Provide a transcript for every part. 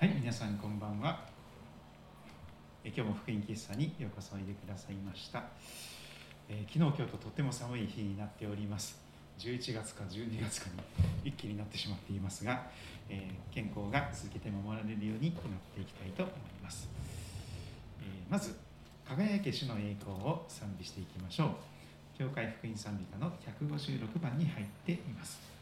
はい、皆さんこんばんは。え今日も福音喫茶にようこそおいでくださいました。え昨日今日ととても寒い日になっております。11月か12月かに一気になってしまっていますが、えー、健康が続けて守られるように祈っていきたいと思います。えー、まず、輝け主の栄光を賛美していきましょう。教会福音賛美歌の156番に入っています。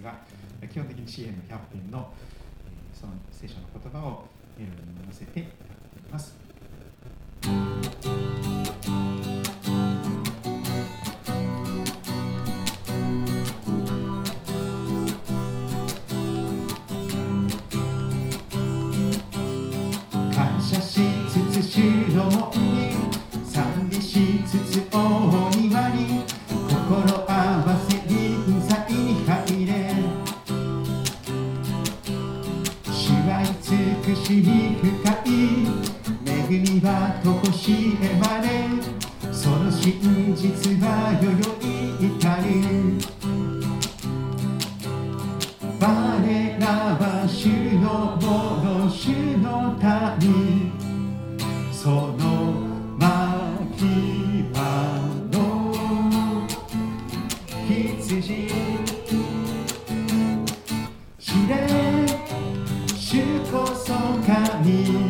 ますが基本的に支援の100編のその聖書の言葉をメロディーにせてやっています。me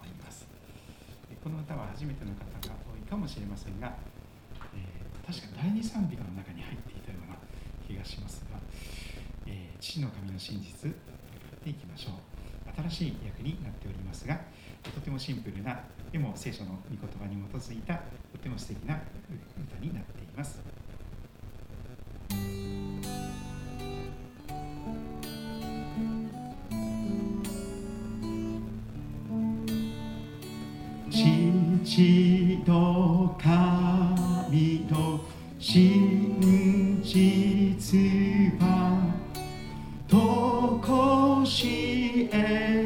この歌は初めての方が多いかもしれませんが、えー、確か第二賛美歌の中に入っていたような気がしますが、えー、父の神の真実歌っていきましょう新しい役になっておりますがとてもシンプルなでも聖書の御言葉に基づいたとても素敵な歌になっています。父と神と真実はとこしえ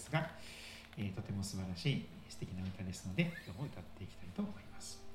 ですが、えーとても素晴らしい素敵な歌ですので今日も歌っていきたいと思います。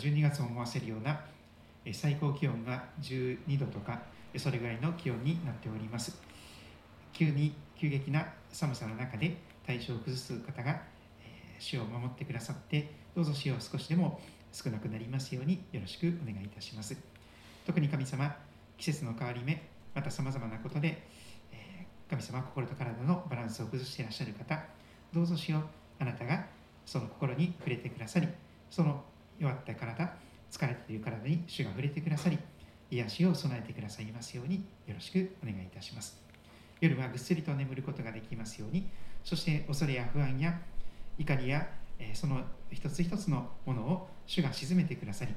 12月を思わせるような最高気温が12度とかそれぐらいの気温になっております。急に急激な寒さの中で体調を崩す方がえー主を守ってくださってどうぞ主を少しでも少なくなりますようによろしくお願いいたします。特に神様季節の変わり目またさまざまなことで、神様心と体のバランスを崩していらっしゃる方どうぞ主よあなたがその心に触れてくださりその弱った体疲れている体に主が触れてくださり癒しを備えてくださいますようによろしくお願いいたします。夜はぐっすりと眠ることができますようにそして恐れや不安や怒りや、えその一つ一つのものを主が鎮めてくださり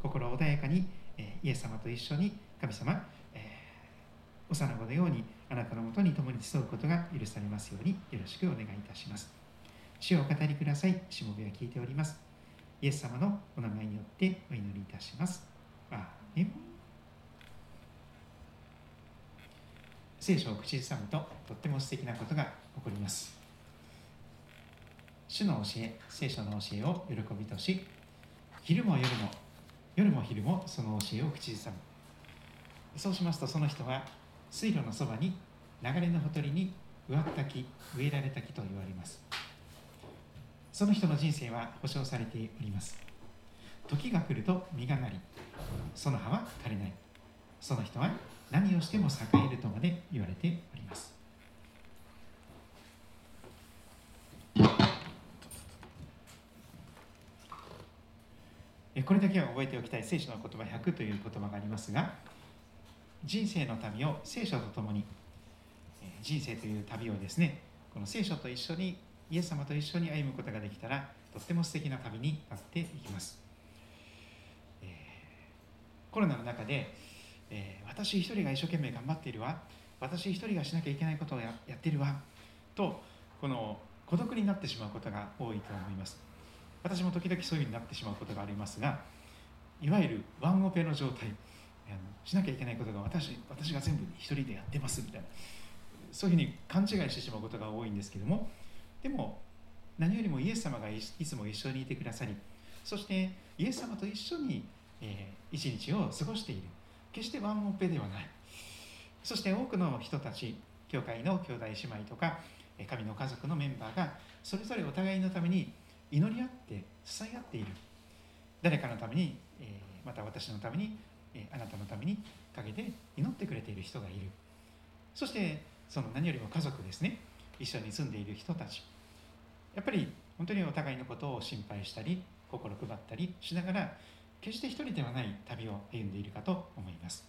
心穏やかに、えイエス様と一緒に神様、え幼子のようにあなたのもとに共に集うことが許されますようによろしくお願いいたします。主をお語りください。しもべは聞いております。イエス様のお名前によってお祈りいたします。アーメン。聖書を口ずさむととっても素敵なことが起こります。主の教え聖書の教えを喜びとし昼も夜も夜も昼もその教えを口ずさむ。そうしますとその人は水路のそばに流れのほとりに植わった木植えられた木と言われます。その人の人生は保証されております。時が来ると実がなりその葉は枯れない。その人は何をしても栄えるとまで言われております。これだけは覚えておきたい聖書の言葉100という言葉がありますが人生の旅を聖書とともに人生という旅をですねこの聖書と一緒にイエス様と一緒に歩むことができたらとっても素敵な旅になっていきます、えー、コロナの中で、えー、私一人が一生懸命頑張っているわ。私一人がしなきゃいけないことをやってるわ。とこの孤独になってしまうことが多いと思います。私も時々そういうふうになってしまうことがありますがいわゆるワンオペの状態。あのしなきゃいけないことが私私が全部一人でやってますみたいな。そういうふうに勘違いしてしまうことが多いんですけどもでも何よりもイエス様がいつも一緒にいてくださりそしてイエス様と一緒に、えー、一日を過ごしている。決してワンオペではない。そして多くの人たち教会の兄弟姉妹とか神の家族のメンバーがそれぞれお互いのために祈り合って支え合っている。誰かのために、えー、また私のために、え、あなたのために陰で祈ってくれている人がいる。そしてその何よりも家族ですね。一緒に住んでいる人たち。やっぱり本当にお互いのことを心配したり心配ったりしながら決して一人ではない旅を歩んでいるかと思います。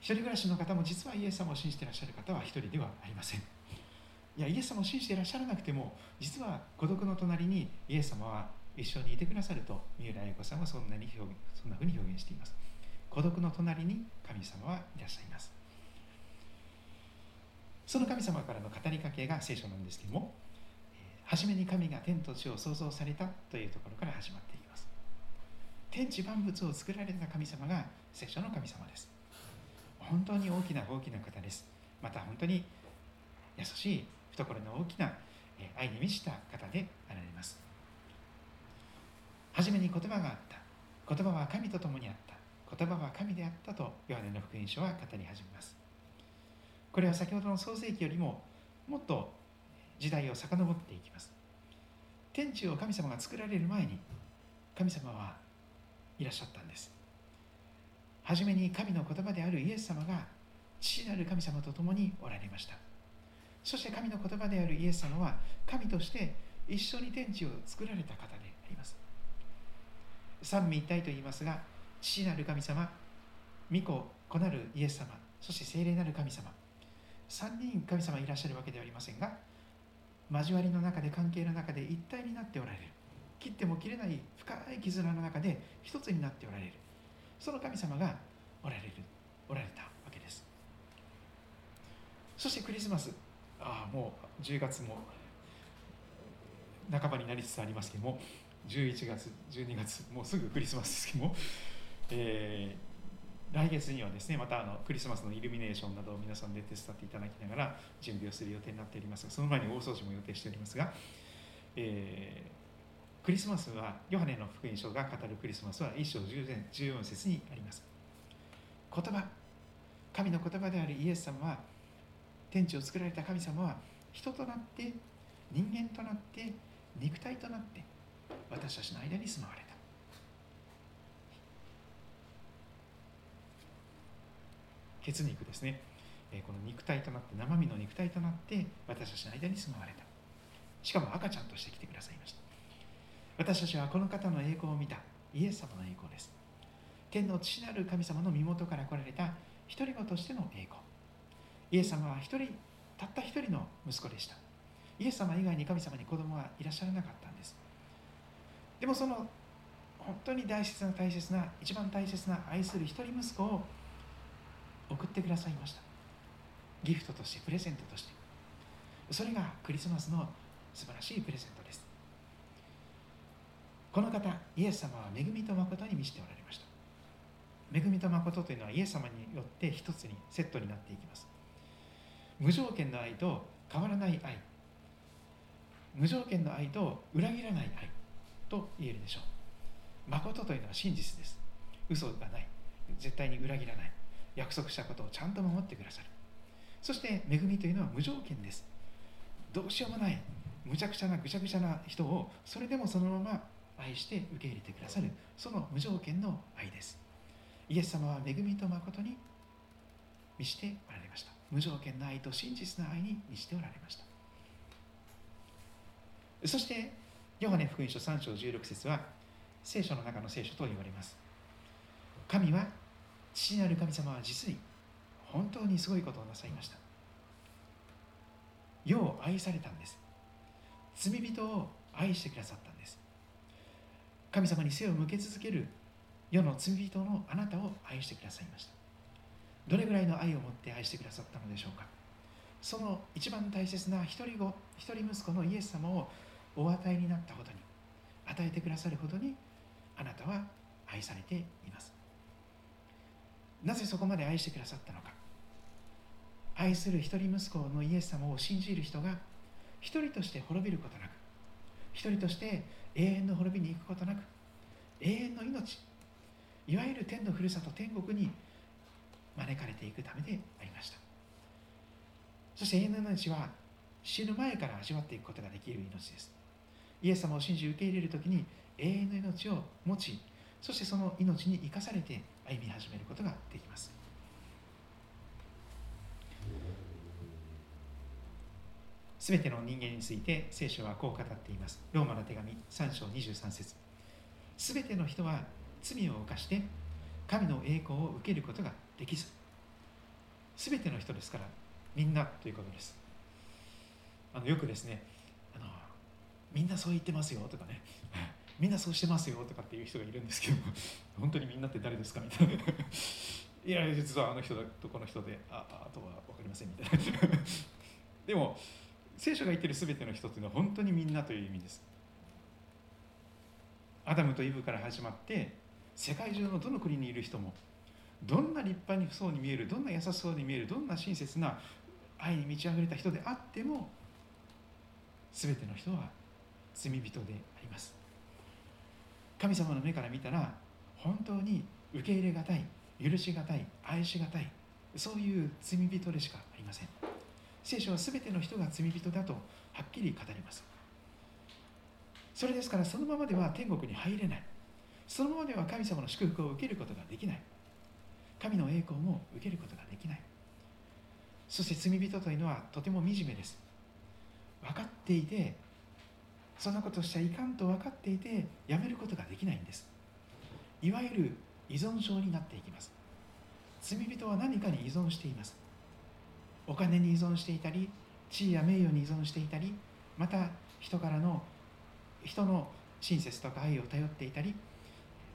一人暮らしの方も実はイエス様を信じていらっしゃる方は一人ではありません。いやイエス様を信じていらっしゃらなくても実は孤独の隣にイエス様は一緒にいてくださると三浦綾子さんはそんなに表現そんなふうに表現しています。孤独の隣に神様はいらっしゃいます。その神様からの語りかけが聖書なんですけども初めに神が天と地を創造されたというところから始まっています。天地万物を作られた神様が聖書の神様です。本当に大きな大きな方です。また本当に優しい懐の大きな愛に満ちた方であられます。初めに言葉があった。言葉は神と共にあった。言葉は神であったとヨハネの福音書は語り始めます。これは先ほどの創世記よりももっと時代を遡っていきます。天地を神様が作られる前に神様はいらっしゃったんです。初めに神の言葉であるイエス様が父なる神様と共におられました。そして神の言葉であるイエス様は神として一緒に天地を作られた方であります。三位一体と言いますが父なる神様御子子なるイエス様そして聖霊なる神様3人神様いらっしゃるわけではありませんが交わりの中で関係の中で一体になっておられる。切っても切れない深い絆の中で一つになっておられる。その神様がおられるおられたわけです。そしてクリスマスああもう10月も半ばになりつつありますけども11月12月もうすぐクリスマスですけども、えー来月にはですねまたあのクリスマスのイルミネーションなどを皆さんで手伝っていただきながら準備をする予定になっておりますがその前に大掃除も予定しておりますが、えー、クリスマスはヨハネの福音書が語るクリスマスは1章14節にあります。言葉神の言葉であるイエス様は天地を作られた神様は人となって人間となって肉体となって私たちの間に住まわれた。血肉ですね、えこの肉体となって生身の肉体となって私たちの間に住まわれた。しかも赤ちゃんとして来てくださいました。私たちはこの方の栄光を見たイエス様の栄光です。天の父なる神様の身元から来られた一人子としての栄光。イエス様は一人たった一人の息子でした。イエス様以外に神様に子供はいらっしゃらなかったんです。でもその本当に大切な大切な一番大切な愛する一人息子を送ってくださいました。ギフトとしてプレゼントとして。それがクリスマスの素晴らしいプレゼントです。この方イエス様は恵みと誠に満ちておられました。恵みと誠というのはイエス様によって一つにセットになっていきます。無条件の愛と変わらない愛。無条件の愛と裏切らない愛。と言えるでしょう。誠というのは真実です。嘘がない。絶対に裏切らない。約束したことをちゃんと守ってくださる。そして恵みというのは無条件です。どうしようもないむちゃくちゃなぐちゃぐちゃな人をそれでもそのまま愛して受け入れてくださる。その無条件の愛です。イエス様は恵みと誠に満ちておられました。無条件の愛と真実の愛に満ちておられました。そしてヨハネ福音書3章16節は聖書の中の聖書と言われます。神は父なる神様は実に本当にすごいことをなさいました。世を愛されたんです。罪人を愛してくださったんです。神様に背を向け続ける世の罪人のあなたを愛してくださいました。どれぐらいの愛を持って愛してくださったのでしょうか。その一番大切な一人子一人息子のイエス様をお与えになったことに与えてくださるほどにあなたは愛されています。なぜそこまで愛してくださったのか。愛する一人息子のイエス様を信じる人が一人として滅びることなく一人として永遠の滅びに行くことなく永遠の命いわゆる天のふるさと天国に招かれていくためでありました。そして永遠の命は死ぬ前から味わっていくことができる命です。イエス様を信じ受け入れる時に永遠の命を持ちそしてその命に生かされて歩み始めることができます。すべての人間について聖書はこう語っています。ローマの手紙3章23節。すべての人は罪を犯して神の栄光を受けることができず。すべての人ですからみんなということです。あのよくですねあのみんなそう言ってますよとかね。みんなそうしてますよとかっていう人がいるんですけど 本当にみんなって誰ですかみたいな。いや実はあの人とこの人でああとは分かりませんみたいな。でも聖書が言ってる全ての人というのは本当にみんなという意味です。アダムとイブから始まって世界中のどの国にいる人もどんな立派にそうに見えるどんな優しそうに見えるどんな親切な愛に満ち溢れた人であっても全ての人は罪人であります。神様の目から見たら本当に受け入れがたい許しがたい愛しがたいそういう罪人でしかありません。聖書は全ての人が罪人だとはっきり語ります。それですからそのままでは天国に入れない。そのままでは神様の祝福を受けることができない。神の栄光も受けることができない。そして罪人というのはとても惨めです。分かっていてそんなことしちゃいかんと分かっていてやめることができないんです。いわゆる依存症になっていきます。罪人は何かに依存しています。お金に依存していたり地位や名誉に依存していたりまた人からの人の親切とか愛を頼っていたり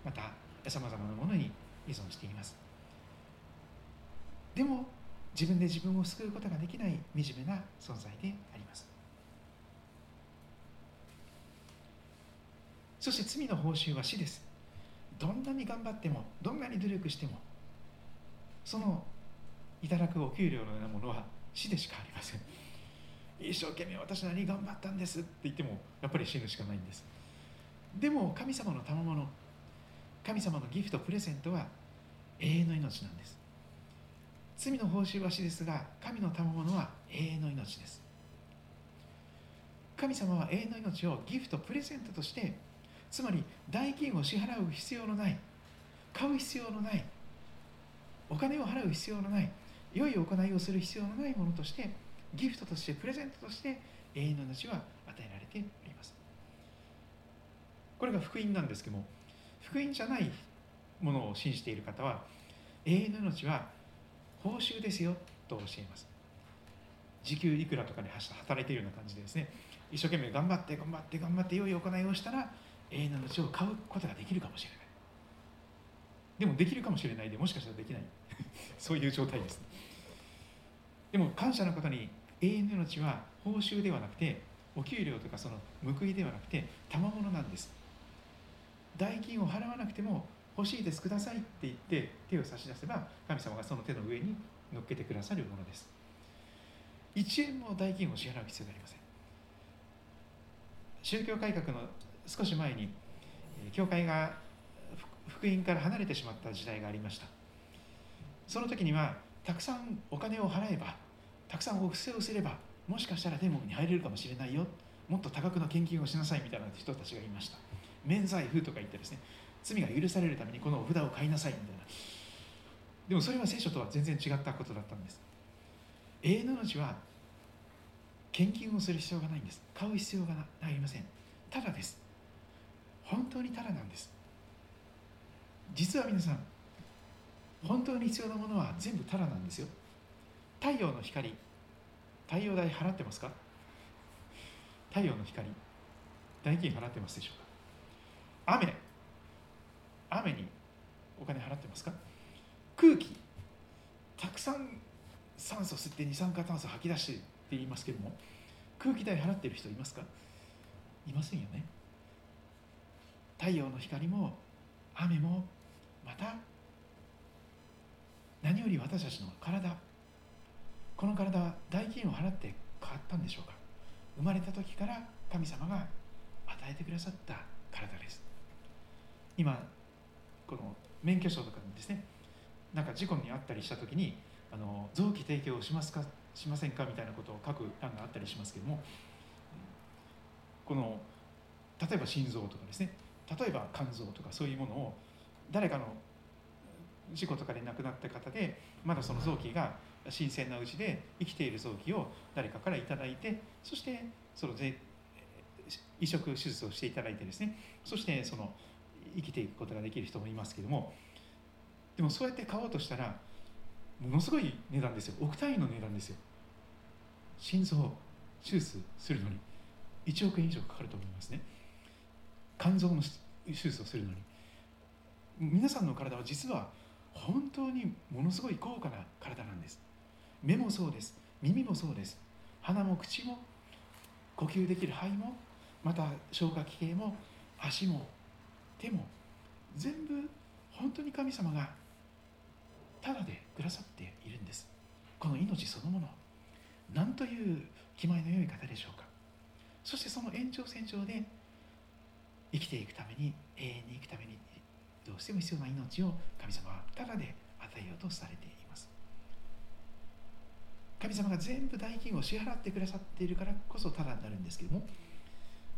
またさまざまなものに依存しています。でも自分で自分を救うことができない惨めな存在であります。そして罪の報酬は死です。どんなに頑張ってもどんなに努力してもそのいただくお給料のようなものは死でしかありません。一生懸命私なりに頑張ったんですって言ってもやっぱり死ぬしかないんです。でも神様の賜物神様のギフトプレゼントは永遠の命なんです。罪の報酬は死ですが神の賜物は永遠の命です。神様は永遠の命をギフトプレゼントとしてつまり代金を支払う必要のない買う必要のないお金を払う必要のない良い行いをする必要のないものとしてギフトとしてプレゼントとして永遠の命は与えられております。これが福音なんですけども福音じゃないものを信じている方は永遠の命は報酬ですよと教えます。時給いくらとかで働いているような感じでですね一生懸命頑張って頑張って頑張って良い行いをしたら永遠の命を買うことができるかもしれない。でもできるかもしれないでもしかしたらできない。そういう状態です。でも感謝のことに永遠の命は報酬ではなくてお給料とかその報いではなくて賜物なんです。代金を払わなくても欲しいですくださいって言って手を差し出せば神様がその手の上に乗っけてくださるものです。1円も代金を支払う必要がありません。宗教改革の少し前に教会が福音から離れてしまった時代がありました。その時にはたくさんお金を払えばたくさんお布施をすればもしかしたら天国に入れるかもしれないよ。もっと多額の献金をしなさいみたいな人たちがいました。免罪符とか言ってですね。罪が許されるためにこのお札を買いなさいみたいな。でもそれは聖書とは全然違ったことだったんです。永遠の命は献金をする必要がないんです。買う必要がありません。ただです。本当にただなんです。実は皆さん本当に必要なものは全部ただなんですよ。太陽の光太陽代払ってますか？太陽の光代金払ってますでしょうか？雨雨にお金払ってますか？空気たくさん酸素吸って二酸化炭素吐き出してって言いますけども空気代払ってる人いますか？いませんよね。太陽の光も雨もまた何より私たちの体。この体は代金を払って変わったんでしょうか。生まれた時から神様が与えてくださった体です。今この免許証とかにですね。なんか事故に遭ったりした時にあの臓器提供しますか？しませんか？みたいなことを書く欄があったりしますけども。この例えば心臓とかですね。例えば肝臓とかそういうものを誰かの事故とかで亡くなった方でまだその臓器が新鮮なうちで生きている臓器を誰かから頂いてそしてその移植手術をしていただいてですね。そしてその生きていくことができる人もいますけども。でもそうやって買おうとしたらものすごい値段ですよ。億単位の値段ですよ。心臓手術するのに1億円以上かかると思いますね。肝臓の手術をするのに。皆さんの体は実は本当にものすごい高価な体なんです。目もそうです。耳もそうです。鼻も口も呼吸できる肺もまた消化器系も足も手も全部本当に神様がただでくださっているんです。この命そのもの。何という気前の良い方でしょうか。そしてその延長線上で生きていくために永遠に生くためにどうしても必要な命を神様はただで与えようとされています。神様が全部代金を支払ってくださっているからこそただになるんですけども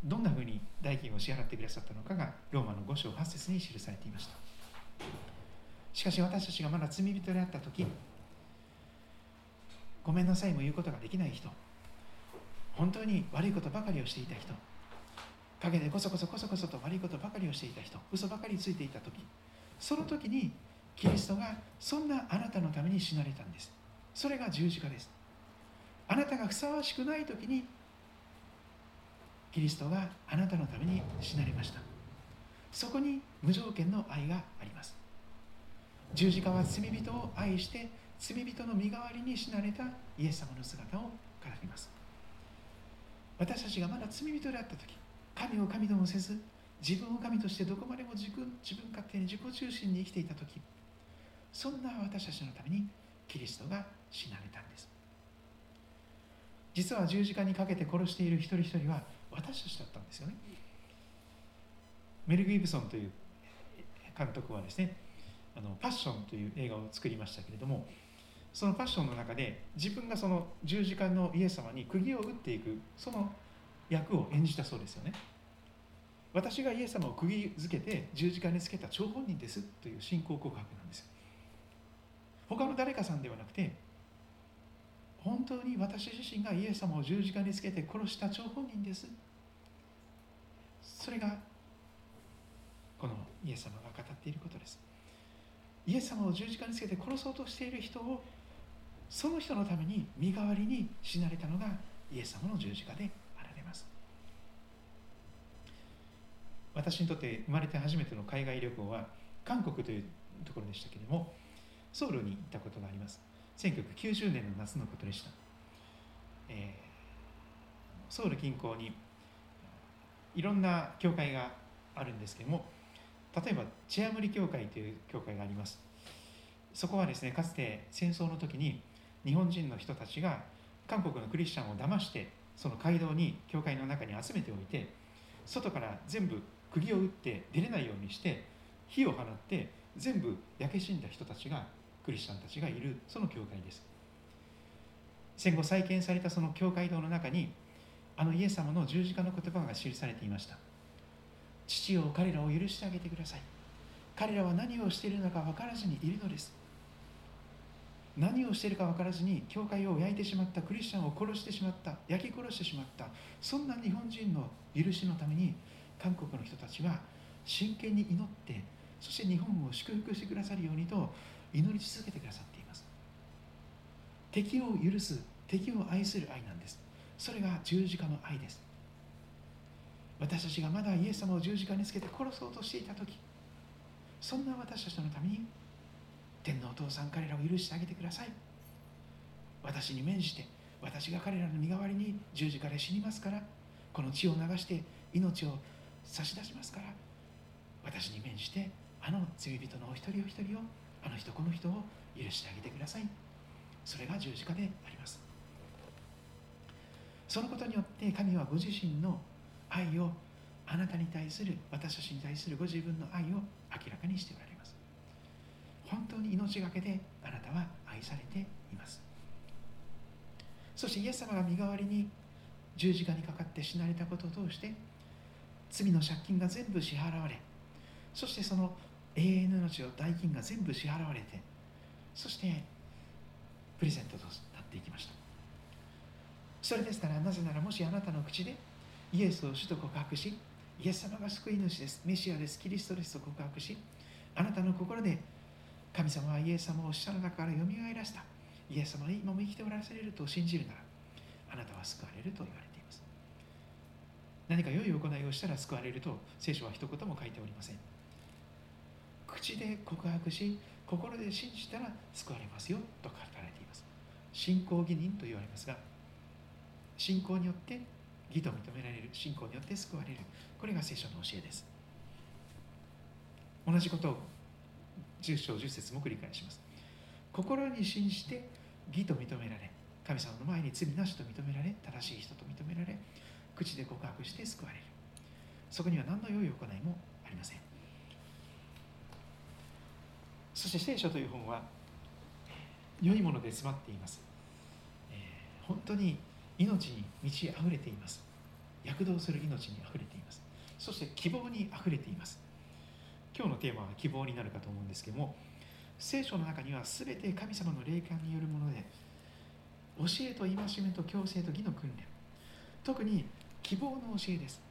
どんなふうに代金を支払ってくださったのかがローマの5章8節に記されていました。しかし私たちがまだ罪人であった時ごめんなさいも言うことができない人本当に悪いことばかりをしていた人陰でこそこそこそこそと悪いことばかりをしていた人嘘ばかりついていた時その時にキリストがそんなあなたのために死なれたんです。それが十字架です。あなたがふさわしくない時にキリストがあなたのために死なれました。そこに無条件の愛があります。十字架は罪人を愛して罪人の身代わりに死なれたイエス様の姿を語ります。私たちがまだ罪人であった時神を神ともせず自分を神としてどこまでも自分自分勝手に自己中心に生きていた時そんな私たちのためにキリストが死なれたんです。実は十字架にかけて殺している一人一人は私たちだったんですよね。メル・ギブソンという監督はですね「あのパッション」という映画を作りましたけれどもそのパッションの中で自分がその十字架のイエス様に釘を打っていくその役を演じたそうですよね。私がイエス様を釘付けて十字架につけた張本人ですという信仰告白なんです他の誰かさんではなくて本当に私自身がイエス様を十字架につけて殺した張本人です。それがこのイエス様が語っていることです。イエス様を十字架につけて殺そうとしている人をその人のために身代わりに死なれたのがイエス様の十字架で私にとって生まれて初めての海外旅行は韓国というところでしたけれどもソウルに行ったことがあります。1990年の夏のことでした、えー、ソウル近郊にいろんな教会があるんですけども例えばチェアムリ教会という教会があります。そこはですねかつて戦争の時に日本人の人たちが韓国のクリスチャンを騙してその街道に教会の中に集めておいて外から全部釘を打って出れないようにして火を放って全部焼け死んだ人たちがクリスチャンたちがいるその教会です。戦後再建されたその教会堂の中にあのイエス様の十字架の言葉が記されていました。父よ彼らを許してあげてください。彼らは何をしているのか分からずにいるのです。何をしているか分からずに教会を焼いてしまったクリスチャンを殺してしまった焼き殺してしまったそんな日本人の許しのために韓国の人たちは真剣に祈ってそして日本を祝福してくださるようにと祈り続けてくださっています。敵を許す敵を愛する愛なんです。それが十字架の愛です。私たちがまだイエス様を十字架につけて殺そうとしていた時そんな私たちのために天のお父さん彼らを許してあげてください。私に免じて私が彼らの身代わりに十字架で死にますからこの血を流して命を差し出しますから私に免じてあの罪人のお一人お一人をあの人この人を許してあげてください。それが十字架であります。そのことによって神はご自身の愛をあなたに対する私たちに対するご自分の愛を明らかにしておられます。本当に命がけであなたは愛されています。そしてイエス様が身代わりに十字架にかかって死なれたことを通して罪の借金が全部支払われそしてその永遠の命の代金が全部支払われてそしてプレゼントとなっていきました。それですからなぜならもしあなたの口でイエスを主と告白しイエス様が救い主ですメシアですキリストですと告白しあなたの心で神様はイエス様を死者の中からよみがえらせた。イエス様は今も生きておらせると信じるならあなたは救われると言われています何か良い行いをしたら救われると聖書は一言も書いておりません。口で告白し心で信じたら救われますよと書かれています。信仰義人と言われますが信仰によって義と認められる信仰によって救われる。これが聖書の教えです。同じことを10章10節も繰り返します。心に信じて義と認められ神様の前に罪なしと認められ正しい人と認められ口で告白して救われる。そこには何の良い行いもありません。そして聖書という本は良いもので詰まっています、えー、本当に命に満ち溢れています。躍動する命に溢れています。そして希望に溢れています。今日のテーマは希望になるかと思うんですけども聖書の中には全て神様の霊感によるもので教えと戒めと強制と義の訓練特に希望の教えです。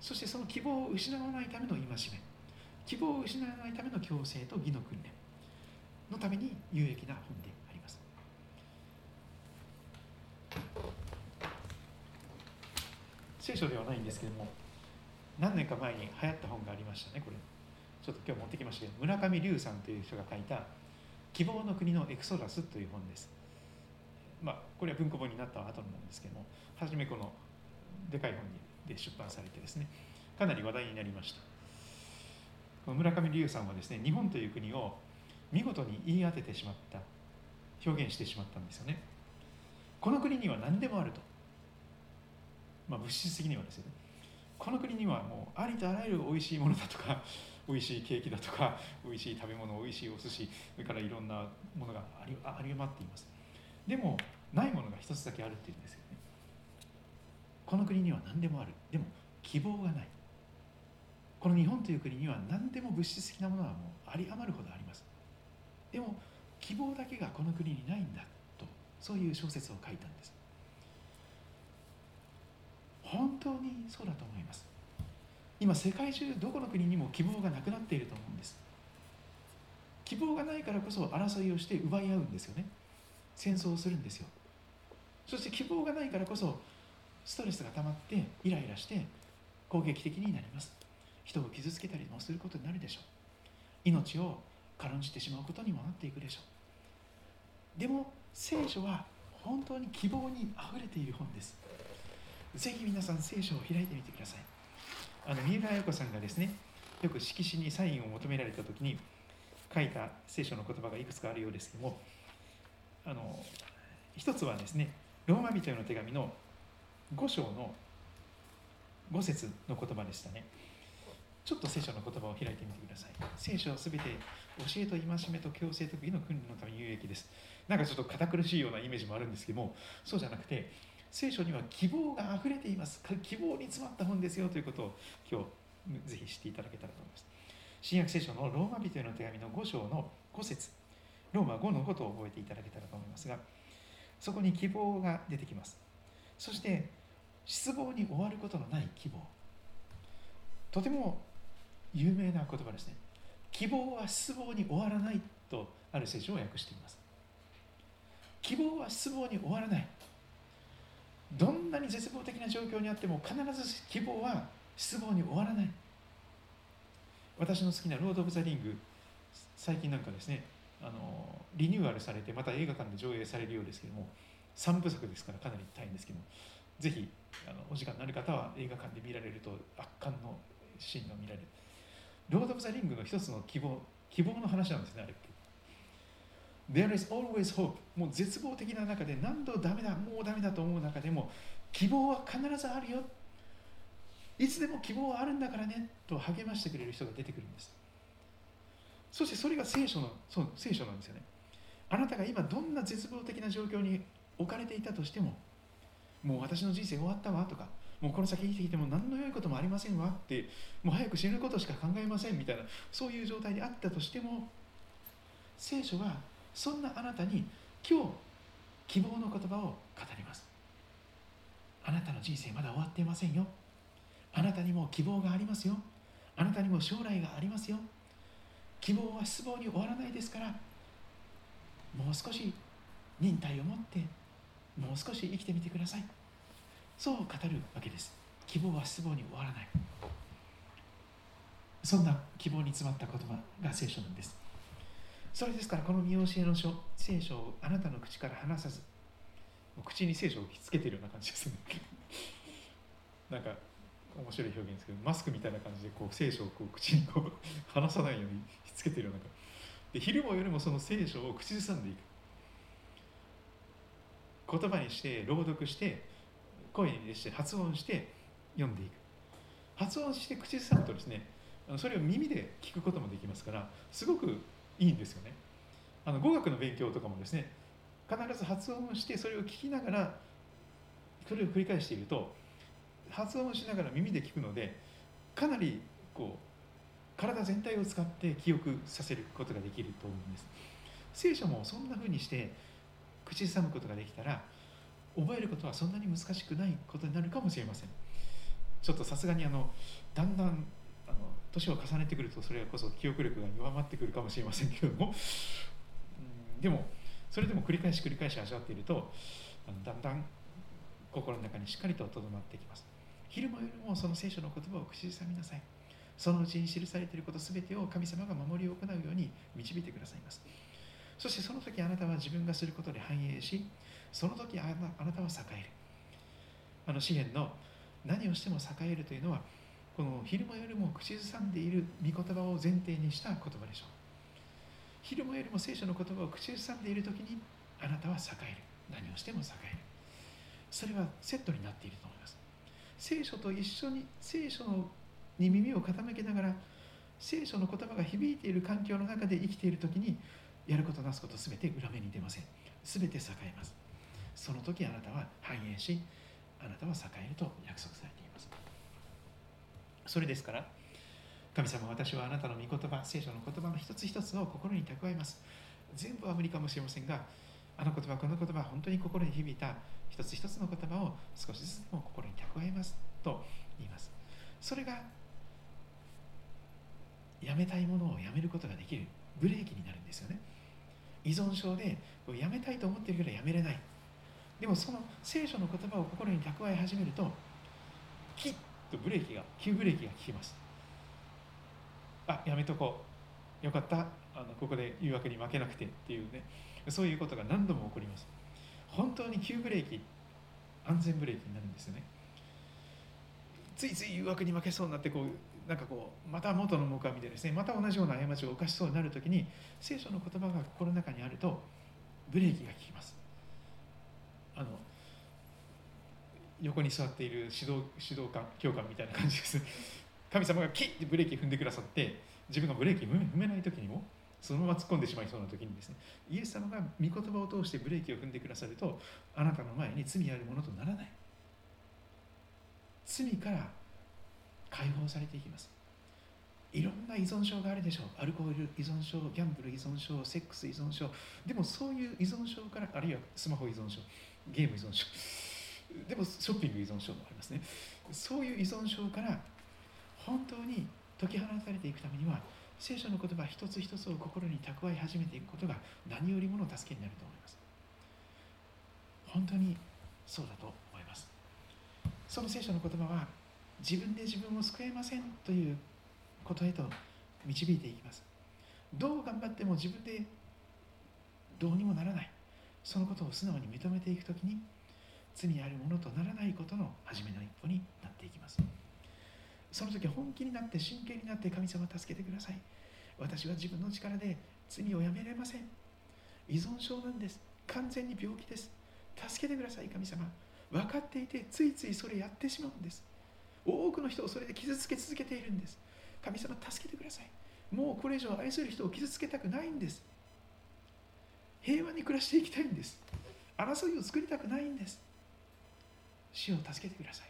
そしてその希望を失わないための戒め。希望を失わないための強制と義の訓練のために有益な本であります。聖書ではないんですけども何年か前に流行った本がありましたねこれ。ちょっと今日持ってきましたけど村上龍さんという人が書いた「希望の国のエクソダス」という本です。まあこれは文庫本になった後なんですけども初めこのでかい本で出版されてですねかなり話題になりました。村上龍さんはですね日本という国を見事に言い当ててしまった表現してしまったんですよね。この国には何でもあると。まあ物質的にはですよね。この国にはもうありとあらゆる美味しいものだとか 美味しいケーキだとか美味しい食べ物美味しいお寿司それからいろんなものがありあり余っています。でもないものが一つだけあるっていうんですよね。この国には何でもある。でも希望がない。この日本という国には何でも物質的なものはもうあり余るほどあります。でも希望だけがこの国にないんだとそういう小説を書いたんです。本当にそうだと思います。今世界中どこの国にも希望がなくなっていると思うんです。希望がないからこそ争いをして奪い合うんですよね。戦争をするんですよ。そして希望がないからこそストレスが溜まってイライラして攻撃的になります。人を傷つけたりもすることになるでしょう。命を軽んじてしまうことにもなっていくでしょう。でも聖書は本当に希望にあふれている本です。ぜひ皆さん聖書を開いてみてください。あの三浦綾子さんがですねよく色紙にサインを求められた時に書いた聖書の言葉がいくつかあるようですけどもあの一つはですねローマ人への手紙の5章の5節の言葉でしたね。ちょっと聖書の言葉を開いてみてください。聖書は全て教えと戒めと強制と義の訓練のために有益です。なんかちょっと堅苦しいようなイメージもあるんですけどもそうじゃなくて聖書には希望があふれています。希望に詰まった本ですよ。ということを今日ぜひ知っていただけたらと思います。新約聖書のローマ人への手紙の5章の5節。ローマ5のことを覚えていただけたらと思いますがそこに希望が出てきます。そして失望に終わることのない希望。とても有名な言葉ですね。希望は失望に終わらないとある聖書を訳しています。希望は失望に終わらない。どんなに絶望的な状況にあっても必ず希望は失望に終わらない。私の好きなロード・オブ・ザ・リング最近なんかですねあのリニューアルされてまた映画館で上映されるようですけれども3部作ですからかなり大変ですけどもぜひあのお時間のある方は映画館で見られると圧巻のシーンが見られる。ロード・オブ・ザ・リングの一つの希望希望の話なんですねあれ There is always hope もう絶望的な中で何度ダメだもうダメだと思う中でも希望は必ずあるよ。いつでも希望はあるんだからねと励ましてくれる人が出てくるんです。そしてそれが聖書のそう聖書なんですよね。あなたが今どんな絶望的な状況に置かれていたとしてももう私の人生終わったわとかもうこの先生きてきても何の良いこともありませんわってもう早く死ぬことしか考えませんみたいなそういう状態であったとしても聖書はそんなあなたに今日希望の言葉を語ります。あなたの人生まだ終わっていませんよ。あなたにも希望がありますよ。あなたにも将来がありますよ。希望は失望に終わらないですからもう少し忍耐を持ってもう少し生きてみてください。そう語るわけです。希望は失望に終わらない。そんな希望に詰まった言葉が聖書なんです。それですからこの見教えの書聖書をあなたの口から離さず口に聖書をひっつけているような感じですね。なんか面白い表現ですけどマスクみたいな感じでこう聖書をこう口にこう離さないようにひっつけているようなで昼も夜もその聖書を口ずさんでいく。言葉にして朗読して声にして発音して読んでいく。発音して口ずさむとですねそれを耳で聞くこともできますからすごくいいんですよね。あの語学の勉強とかもですね必ず発音してそれを聞きながらそれを繰り返していると発音しながら耳で聞くのでかなりこう体全体を使って記憶させることができると思うんです。聖書もそんな風にして口ずさむことができたら覚えることはそんなに難しくないことになるかもしれません。ちょっとさすがにあのだんだんあの年を重ねてくるとそれこそ記憶力が弱まってくるかもしれませんけれども、うん、でもそれでも繰り返し繰り返し味わっているとあのだんだん心の中にしっかりととどまってきます。昼も夜もその聖書の言葉を口ずさみなさい。そのうちに記されていること全てを神様が守りを行うように導いてくださいます。そしてその時あなたは自分がすることで繁栄しその時あなたは栄える。あの詩篇の何をしても栄えるというのはこの昼も夜も口ずさんでいる御言葉を前提にした言葉でしょう。昼も夜も聖書の言葉を口ずさんでいる時にあなたは栄える。何をしても栄える。それはセットになっていると思います。聖書と一緒に聖書に耳を傾けながら聖書の言葉が響いている環境の中で生きている時にやることなすこと全て裏目に出ません。全て栄えます。その時あなたは繁栄しあなたは栄えると約束されています。それですから神様私はあなたの御言葉聖書の言葉の一つ一つを心に蓄えます。全部は無理かもしれませんがあの言葉この言葉本当に心に響いた一つ一つの言葉を少しずつも心に蓄えます。と言います。それがやめたいものをやめることができるブレーキになるんですよね。依存症でやめたいと思ってるけどやめれない。でもその聖書の言葉を心に蓄え始めるとキッとブレーキが急ブレーキが効きます。あやめとこう。よかった。あのここで誘惑に負けなくて。っていうね。そういうことが何度も起こります。本当に急ブレーキ安全ブレーキになるんですよね。ついつい誘惑に負けそうになってこうなんかこうまた元の木阿弥でですねまた同じような過ちを犯しそうになる時に聖書の言葉が心の中にあるとブレーキが効きます。あの横に座っている指導指導官教官みたいな感じです。神様がキッてブレーキ踏んでくださって自分がブレーキ踏めない時にもそのまま突っ込んでしまいそうな時にですねイエス様が御言葉を通してブレーキを踏んでくださるとあなたの前に罪あるものとならない。罪から解放されていきます。いろんな依存症があるでしょう。アルコール依存症ギャンブル依存症セックス依存症。でもそういう依存症からあるいはスマホ依存症ゲーム依存症。でもショッピング依存症もありますね。そういう依存症から本当に解き放たれていくためには聖書の言葉一つ一つを心に蓄え始めていくことが何よりもの助けになると思います。本当にそうだと思います。その聖書の言葉は自分で自分を救えませんということへと導いていきます。どう頑張っても自分でどうにもならない。そのことを素直に認めていくときに罪あるものとならないことの初めの一歩になっていきます。その時本気になって真剣になって神様助けてください。私は自分の力で罪をやめれません。依存症なんです。完全に病気です。助けてください神様。分かっていてついついそれやってしまうんです。多くの人をそれで傷つけ続けているんです。神様助けてください。もうこれ以上愛する人を傷つけたくないんです。平和に暮らしていきたいんです。争いを作りたくないんです。死を助けてください。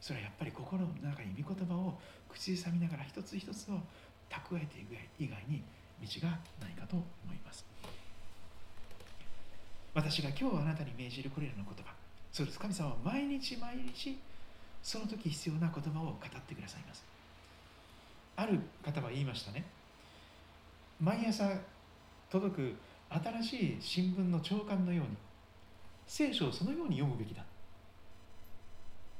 それはやっぱり心の中に御言葉を口ずさみながら一つ一つを蓄えていく以外に道がないかと思います。私が今日あなたに命じるこれらの言葉。そうです。神様は毎日毎日その時必要な言葉を語ってくださいます。ある方は言いましたね。毎朝届く新しい新聞の朝刊のように聖書をそのように読むべきだ。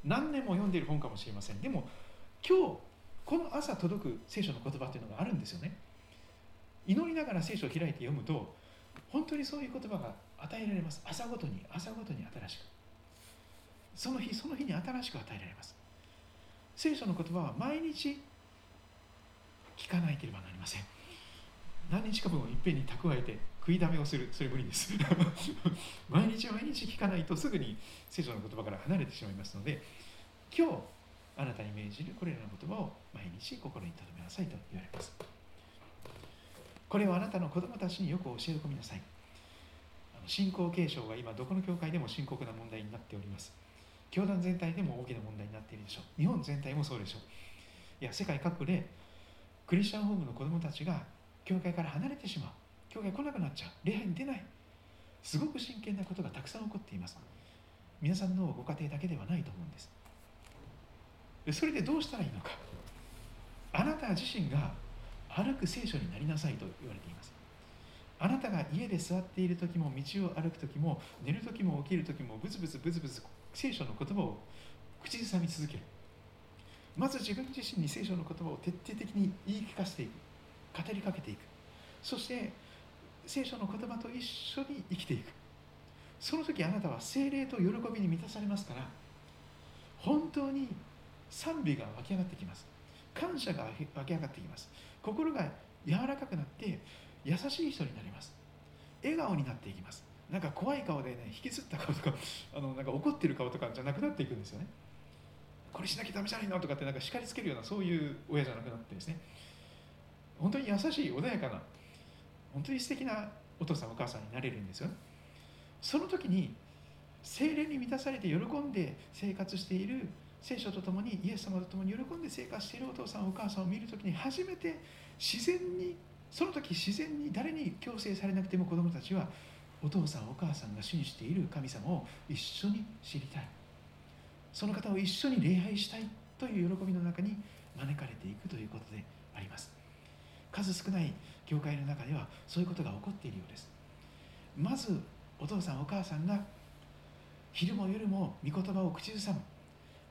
何年も読んでいる本かもしれません。でも今日この朝届く聖書の言葉というのがあるんですよね。祈りながら聖書を開いて読むと本当にそういう言葉が与えられます。朝ごとに朝ごとに新しく。その日その日に新しく与えられます。聖書の言葉は毎日聞かなければなりません。何日か分をいっぺんに蓄えて食いだめをする。それ無理です。毎日毎日聞かないとすぐに聖書の言葉から離れてしまいますので今日あなたに命じるこれらの言葉を毎日心に留めなさいと言われます。これをあなたの子供たちによく教え込みなさい。信仰継承は今どこの教会でも深刻な問題になっております。教団全体でも大きな問題になっているでしょう。日本全体もそうでしょう。いや世界各国でクリスチャンホームの子供たちが教会から離れてしまう。教会来なくなっちゃう。礼拝に出ない。すごく真剣なことがたくさん起こっています。皆さんのご家庭だけではないと思うんです。それでどうしたらいいのか。あなた自身が歩く聖書になりなさいと言われています。あなたが家で座っている時も道を歩く時も寝る時も起きる時もブツブツブツブツ聖書の言葉を口ずさみ続ける。まず自分自身に聖書の言葉を徹底的に言い聞かせていく。語りかけていく。そして聖書の言葉と一緒に生きていく。その時あなたは精霊と喜びに満たされますから本当に賛美が湧き上がってきます。感謝が湧き上がってきます。心が柔らかくなって優しい人になります。笑顔になっていきます。なんか怖い顔でね引きずった顔とかあのなんか怒ってる顔とかじゃなくなっていくんですよね。これしなきゃダメじゃないのとかってなんか叱りつけるようなそういう親じゃなくなってですね。本当に優しい穏やかな本当に素敵なお父さんお母さんになれるんですよその時に精霊に満たされて喜んで生活している聖書とともにイエス様と共に喜んで生活しているお父さんお母さんを見る時に初めて自然にその時自然に誰に強制されなくても子供たちはお父さんお母さんが信じている神様を一緒に知りたい。その方を一緒に礼拝したいという喜びの中に招かれていくということであります。数少ない教会の中ではそういうことが起こっているようです。まずお父さんお母さんが昼も夜も御言葉を口ずさむ。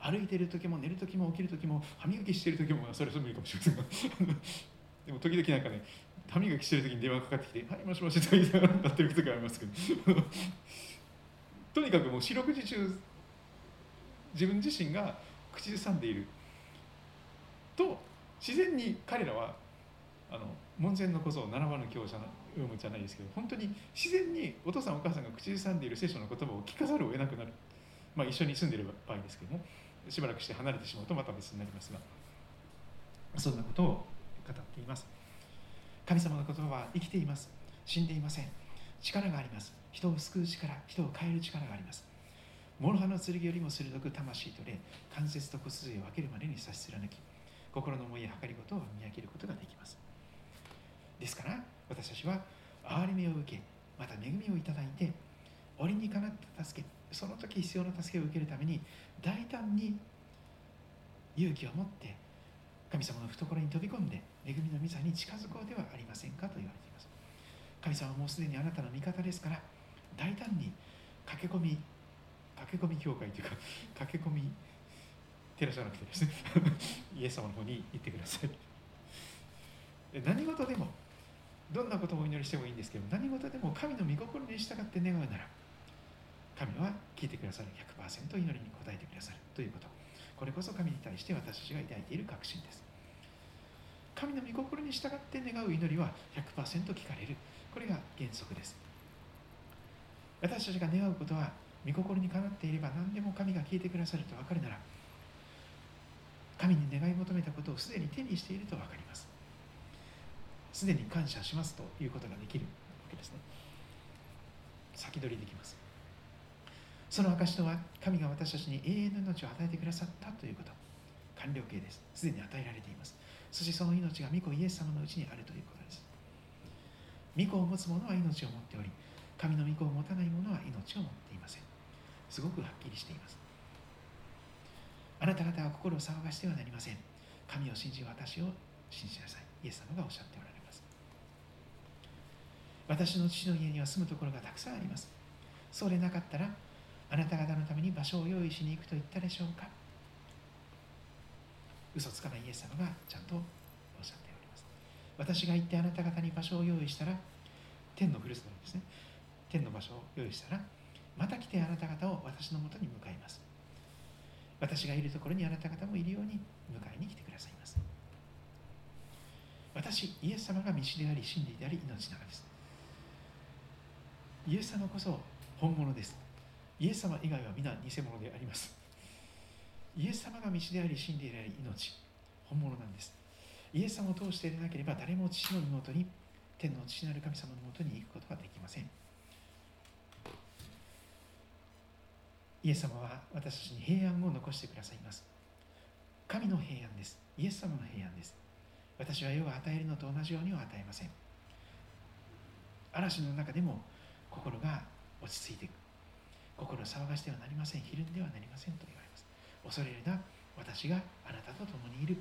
歩いている時も寝る時も起きる時も歯磨きしている時もそれそれ無理かもしれませんが。でも時々なんかね歯磨きしてる時に電話かかってきて「はいもしもし」と言いながらなってる時がありますけどとにかくもう四六時中自分自身が口ずさんでいる。と自然に彼らはあの門前のこそ習わぬ教者の読むじゃないですけど本当に自然にお父さんお母さんが口ずさんでいる聖書の言葉を聞かざるを得なくなる、まあ、一緒に住んでいる場合ですけどもしばらくして離れてしまうとまた別になりますが。そんなことを語っています。神様の言葉は生きています。死んでいません。力があります。人を救う力人を変える力があります。諸刃の剣よりも鋭く魂と霊関節と骨髄を分けるまでに差し貫き心の思いや計りごとを見分けることができます。ですから私たちは憐れみを受けまた恵みをいただいて折にかなった助けその時必要な助けを受けるために大胆に勇気を持って神様の懐に飛び込んで恵みの御座に近づこうではありませんかと言われています。神様はもうすでにあなたの味方ですから大胆に駆け込み駆け込み教会というか 駆け込み寺じゃなくてですねイエス様の方に行ってください何事でもどんなことをお祈りしてもいいんですけど何事でも神の御心に従って願うなら神は聞いてくださる100%祈りに応えてくださるということ。これこそ神に対して私たちが抱いている確信です。神の御心に従って願う祈りは100%聞かれる。これが原則です。私たちが願うことは御心にかなっていれば何でも神が聞いてくださると分かるなら神に願い求めたことをすでに手にしていると分かります。すでに感謝しますということができるわけですね。先取りできます。その証とは神が私たちに永遠の命を与えてくださったということ。完了形です。すでに与えられています。そしてその命が御子イエス様のうちにあるということです。御子を持つ者は命を持っており神の御子を持たない者は命を持っていません。すごくはっきりしています。あなた方は心を騒がしてはなりません。神を信じ私を信じなさい。イエス様がおっしゃっておられます。私の父の家には住むところがたくさんあります。そうでなかったらあなた方のために場所を用意しに行くと言ったでしょうか。嘘つかないイエス様がちゃんとおっしゃっております。私が行ってあなた方に場所を用意したら天のふるさとにですね。天の場所を用意したらまた来てあなた方を私のもとに向かいます。私がいるところにあなた方もいるように迎えに来てくださいます。私イエス様が道であり真理であり命なのです。イエス様こそ本物です。イエス様以外は皆偽物であります。イエス様が道であり真理であり命。本物なんです。イエス様を通してでなければ誰も父の妹に天の父なる神様のもとに行くことはできません。イエス様は私たちに平安を残してくださいます。神の平安です。イエス様の平安です。私は世が与えるのと同じようには与えません。嵐の中でも心が落ち着いていく。心を騒がしてはなりません。ひるんではなりませんと言わ恐れるな私があなたと共にいる。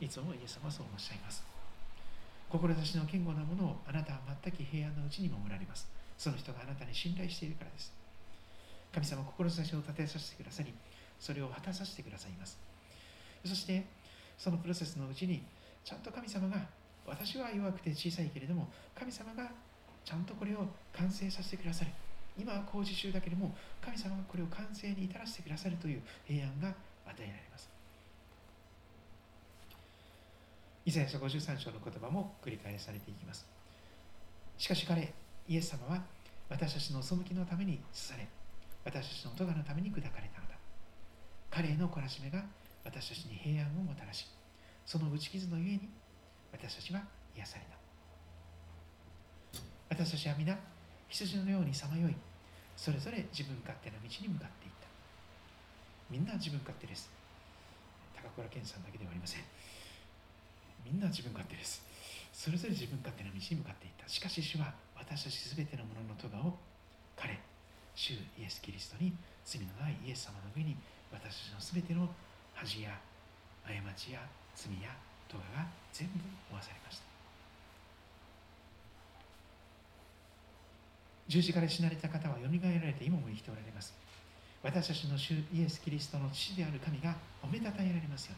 いつもイエス様はそうおっしゃいます。志の堅固なものをあなたは全く平安のうちに守られます。その人があなたに信頼しているからです。神様志を立てさせてくださりそれを果たさせてくださいます。そしてそのプロセスのうちにちゃんと神様が私は弱くて小さいけれども神様がちゃんとこれを完成させてくださる。今は工事中だけれども神様がこれを完成に至らせてくださるという平安が与えられます。以前書53章の言葉も繰り返されていきます。しかし彼イエス様は私たちの背きのために刺され私たちの咎のために砕かれたのだ。彼への懲らしめが私たちに平安をもたらしその打ち傷のゆえに私たちは癒された。私たちは皆羊のようにさまよい。それぞれ自分勝手な道に向かっていった。みんな自分勝手です。高倉健さんだけではありません。みんな自分勝手です。それぞれ自分勝手な道に向かっていった。しかし主は私たち全てのものの咎を彼主イエス・キリストに罪のないイエス様の上に私たちの全ての恥や過ちや罪や咎が全部負わされました。十字架で死なれた方はよみがえられて今も生きておられます。私たちの主イエス・キリストの父である神が褒めたたえられますよ。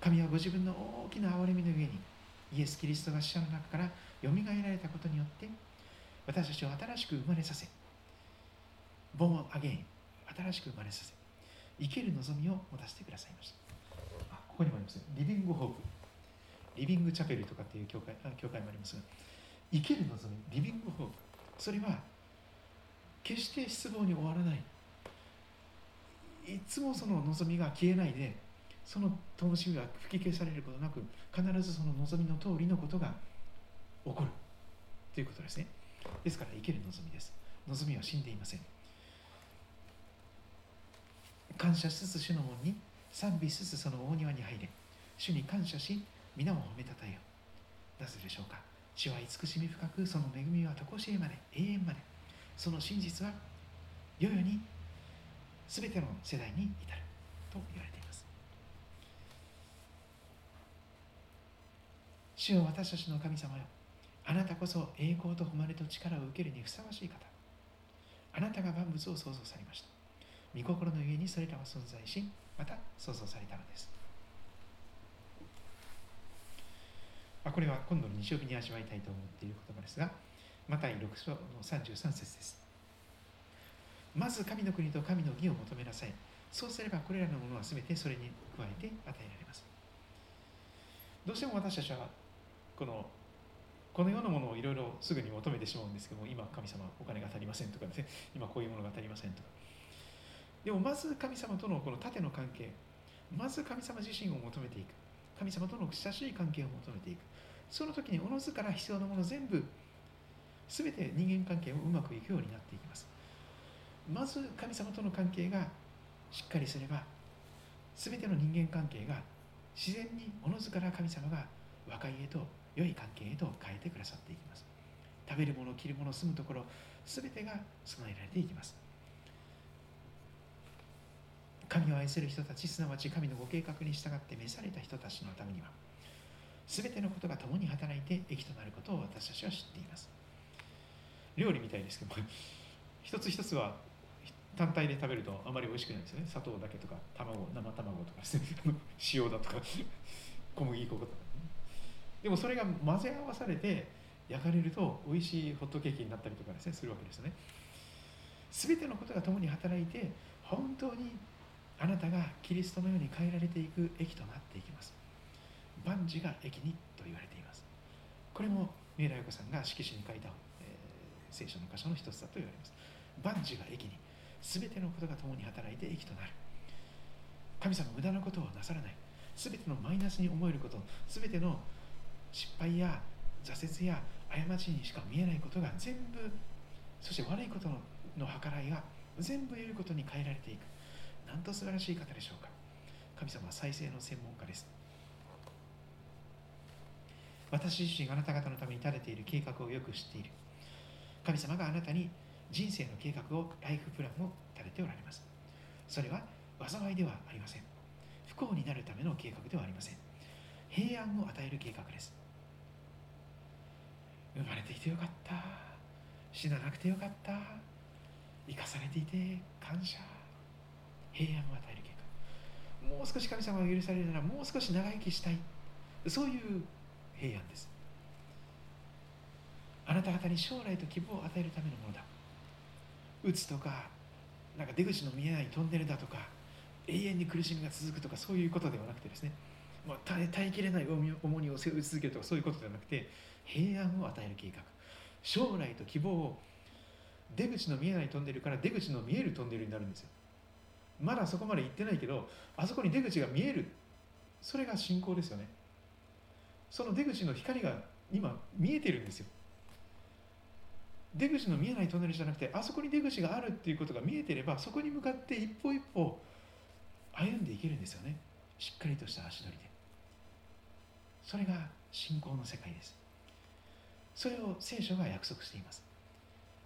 神はご自分の大きな憐れみの上にイエス・キリストが死者の中からよみがえられたことによって私たちを新しく生まれさせボンアゲイン新しく生まれさせ生ける望みを持たせてくださいました。あここにもありますリビングホープ。リビングチャペルとかっていう教会教会もありますが生ける望みリビングホープ。それは決して失望に終わらない。いつもその望みが消えないでその灯火が吹き消されることなく必ずその望みの通りのことが起こる。ということですね。ですから生ける望みです。望みは死んでいません。感謝しつつ主の門に賛美しつつその大庭に入れ。主に感謝し皆を褒めたたえよ。なぜでしょうか。主は慈しみ深くその恵みは常しえまで永遠まで。その真実は世々に全ての世代に至ると言われています。主よ私たちの神様よ。あなたこそ栄光と誉れと力を受けるにふさわしい方。あなたが万物を創造されました。御心のゆえにそれらは存在しまた創造されたのです。あこれは今度の日曜日に味わいたいと思っている言葉ですがマタイ6章の33節です。まず神の国と神の義を求めなさい。そうすればこれらのものは全てそれに加えて与えられます。どうしても私たちはこのこのようなものをいろいろすぐに求めてしまうんですけども今神様お金が足りませんとかですね。今こういうものが足りませんとか。でもまず神様とのこの縦の関係まず神様自身を求めていく。神様との親しい関係を求めていく。その時におのずから必要なもの全部全て人間関係もうまくいくようになっていきます。まず神様との関係がしっかりすれば全ての人間関係が自然におのずから神様が和解へと良い関係へと変えてくださっていきます。食べるもの着るもの住むところ全てが備えられていきます。神を愛する人たちすなわち神のご計画に従って召された人たちのためには全てのことが共に働いて益となることを私たちは知っています。料理みたいですけども 一つ一つは単体で食べるとあまり美味しくないですよね。砂糖だけとか卵生卵とか 塩だとか 小麦粉とか。でもそれが混ぜ合わされて焼かれると美味しいホットケーキになったりとかですねするわけですよね。全てのことが共に働いて本当にあなたがキリストのように変えられていく駅となっていきます。万事が駅にと言われています。これも三浦陽子さんが色紙に書いた、えー、聖書の箇所の一つだと言われます。万事が駅に全てのことが共に働いて益となる。神様無駄なことをなさらない。全てのマイナスに思えること全ての失敗や挫折や過ちにしか見えないことが全部そして悪いことの計らいが全部良いことに変えられていく。なんと素晴らしい方でしょうか。神様は再生の専門家です。私自身があなた方のために立てている計画をよく知っている。神様があなたに人生の計画をライフプランを立てておられます。それは災いではありません。不幸になるための計画ではありません。平安を与える計画です。生まれてきてよかった。死ななくてよかった。生かされていて感謝。平安を与える計画もう少し神様が許されるならもう少し長生きしたい。そういう平安です。あなた方に将来と希望を与えるためのものだ。うつとかなんか出口の見えないトンネルだとか永遠に苦しみが続くとかそういうことではなくてですね、まあ、耐え耐えきれない重荷を背負い続けるとかそういうことではなくて平安を与える計画。将来と希望を出口の見えないトンネルから出口の見えるトンネルになるんですよ。まだそこまで行ってないけどあそこに出口が見える。それが信仰ですよね。その出口の光が今見えてるんですよ。出口の見えないトンネルじゃなくてあそこに出口があるっていうことが見えてればそこに向かって一歩一歩歩んでいけるんですよね。しっかりとした足取りで。それが信仰の世界です。それを聖書が約束しています。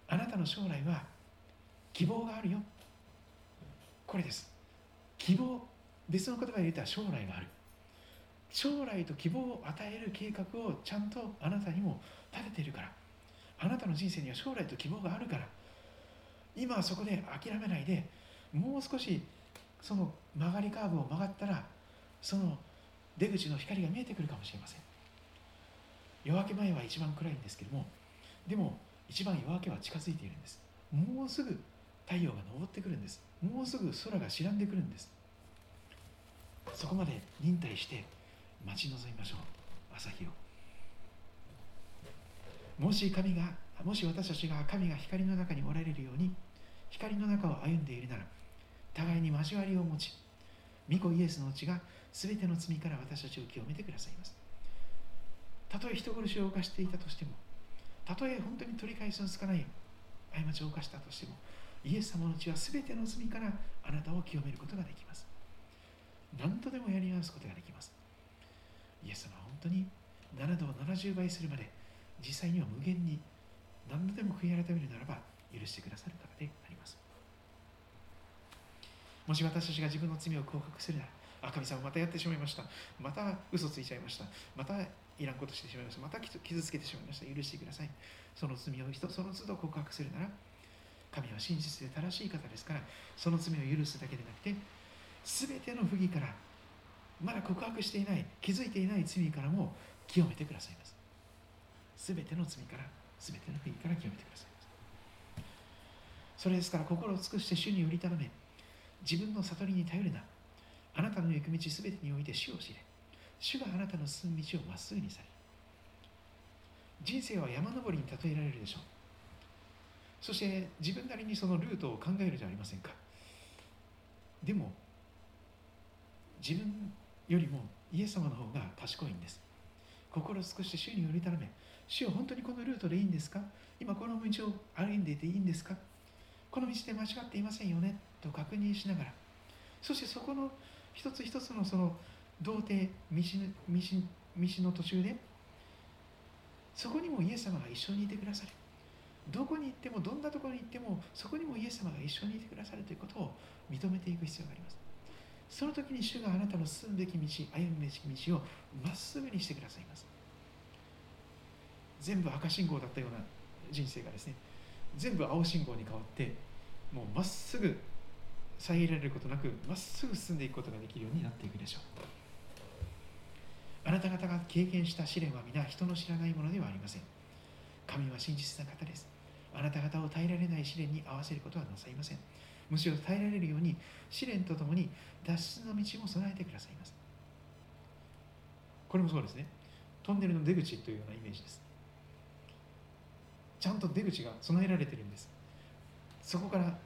あなたの将来は希望があるよ。これです。希望別の言葉で言ったら将来がある。将来と希望を与える計画をちゃんとあなたにも立てているから。あなたの人生には将来と希望があるから。今はそこで諦めないでもう少しその曲がりカーブを曲がったらその出口の光が見えてくるかもしれません。夜明け前は一番暗いんですけどもでも一番夜明けは近づいているんです。もうすぐ太陽が昇ってくるんです。もうすぐ空が白んでくるんです。そこまで忍耐して待ち望みましょう。朝日を。もし神がもし私たちが神が光の中におられるように光の中を歩んでいるなら互いに交わりを持ち御子イエスの血が全ての罪から私たちを清めてくださいます。たとえ人殺しを犯していたとしてもたとえ本当に取り返しのつかない過ちを犯したとしてもイエス様の血は全ての罪からあなたを清めることができます。何とでもやり直すことができます。イエス様は本当に7度を70倍するまで実際には無限に何度でも悔い改めるならば許してくださる方であります。もし私たちが自分の罪を告白するならあ神様またやってしまいました。また嘘ついちゃいました。またいらんことしてしまいました。また傷つけてしまいました。許してください。その罪を人その都度告白するなら神は真実で正しい方ですからその罪を許すだけでなくて全ての不義からまだ告白していない気づいていない罪からも清めてくださいます。全ての罪から全ての不義から清めてくださいます。それですから心を尽くして主に売り頼め。自分の悟りに頼るな。あなたの行く道すべてにおいて主を知れ。主があなたの進む道をまっすぐにされ。人生は山登りに例えられるでしょう。そして自分なりにそのルートを考えるじゃありませんか。でも自分よりもイエス様の方が賢いんです。心を尽くして主により頼め主は本当にこのルートでいいんですか？今この道を歩んでいていいんですか？この道で間違っていませんよね？と確認しながら。そしてそこの一つ一つのその童貞道の途中でそこにもイエス様が一緒にいてくださる。どこに行ってもどんなところに行ってもそこにもイエス様が一緒にいてくださるということを認めていく必要があります。その時に主があなたの進むべき道歩むべき道をまっすぐにしてくださいます。全部赤信号だったような人生がですね全部青信号に変わってもうまっすぐ遮られることなくまっすぐ進んでいくことができるようになっていくでしょう。あなた方が経験した試練は皆人の知らないものではありません。神は真実な方です。あなた方を耐えられない試練に合わせることはなさいません。むしろ耐えられるように試練とともに脱出の道も備えてくださいます。これもそうですね。トンネルの出口というようなイメージです。ちゃんと出口が備えられてるんです。そこから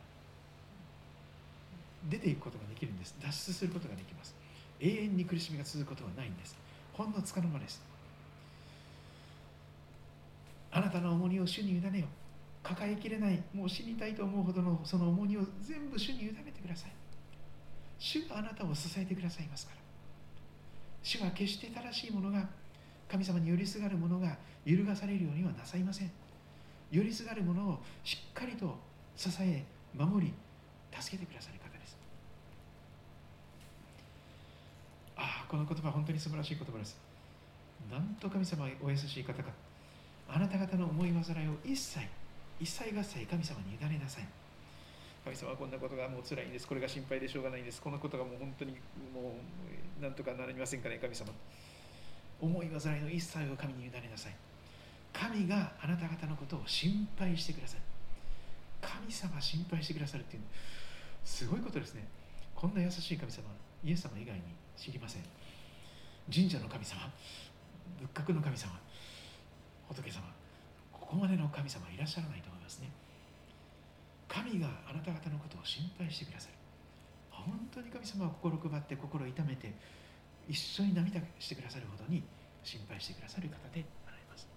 出ていくことができるんです。脱出することができます。永遠に苦しみが続くことはないんです。ほんのつかの間です。あなたの重荷を主に委ねよ抱えきれないもう死にたいと思うほどのその重荷を全部主に委ねてください。主があなたを支えてくださいますから。主は決して正しいものが神様に寄りすがるものが揺るがされるようにはなさいません。寄りすがるものをしっかりと支え守り助けてくださる方です。ああこの言葉は本当に素晴らしい言葉です。なんと神様はお優しい方か。あなた方の思い煩いを一切一切合切神様に委ねなさい。神様はこんなことがもう辛いんです。これが心配でしょうがないんです。このことがもう本当にもうなんとかなりませんかね神様。思い煩いの一切を神に委ねなさい。神があなた方のことを心配してください。神様心配してくださるっていうすごいことですね。こんな優しい神様イエス様以外に知りません。神社の神様仏閣の神様仏様ここまでの神様いらっしゃらないと思いますね。神があなた方のことを心配してくださる。本当に神様は心配って心を痛めて一緒に涙してくださるほどに心配してくださる方であられます。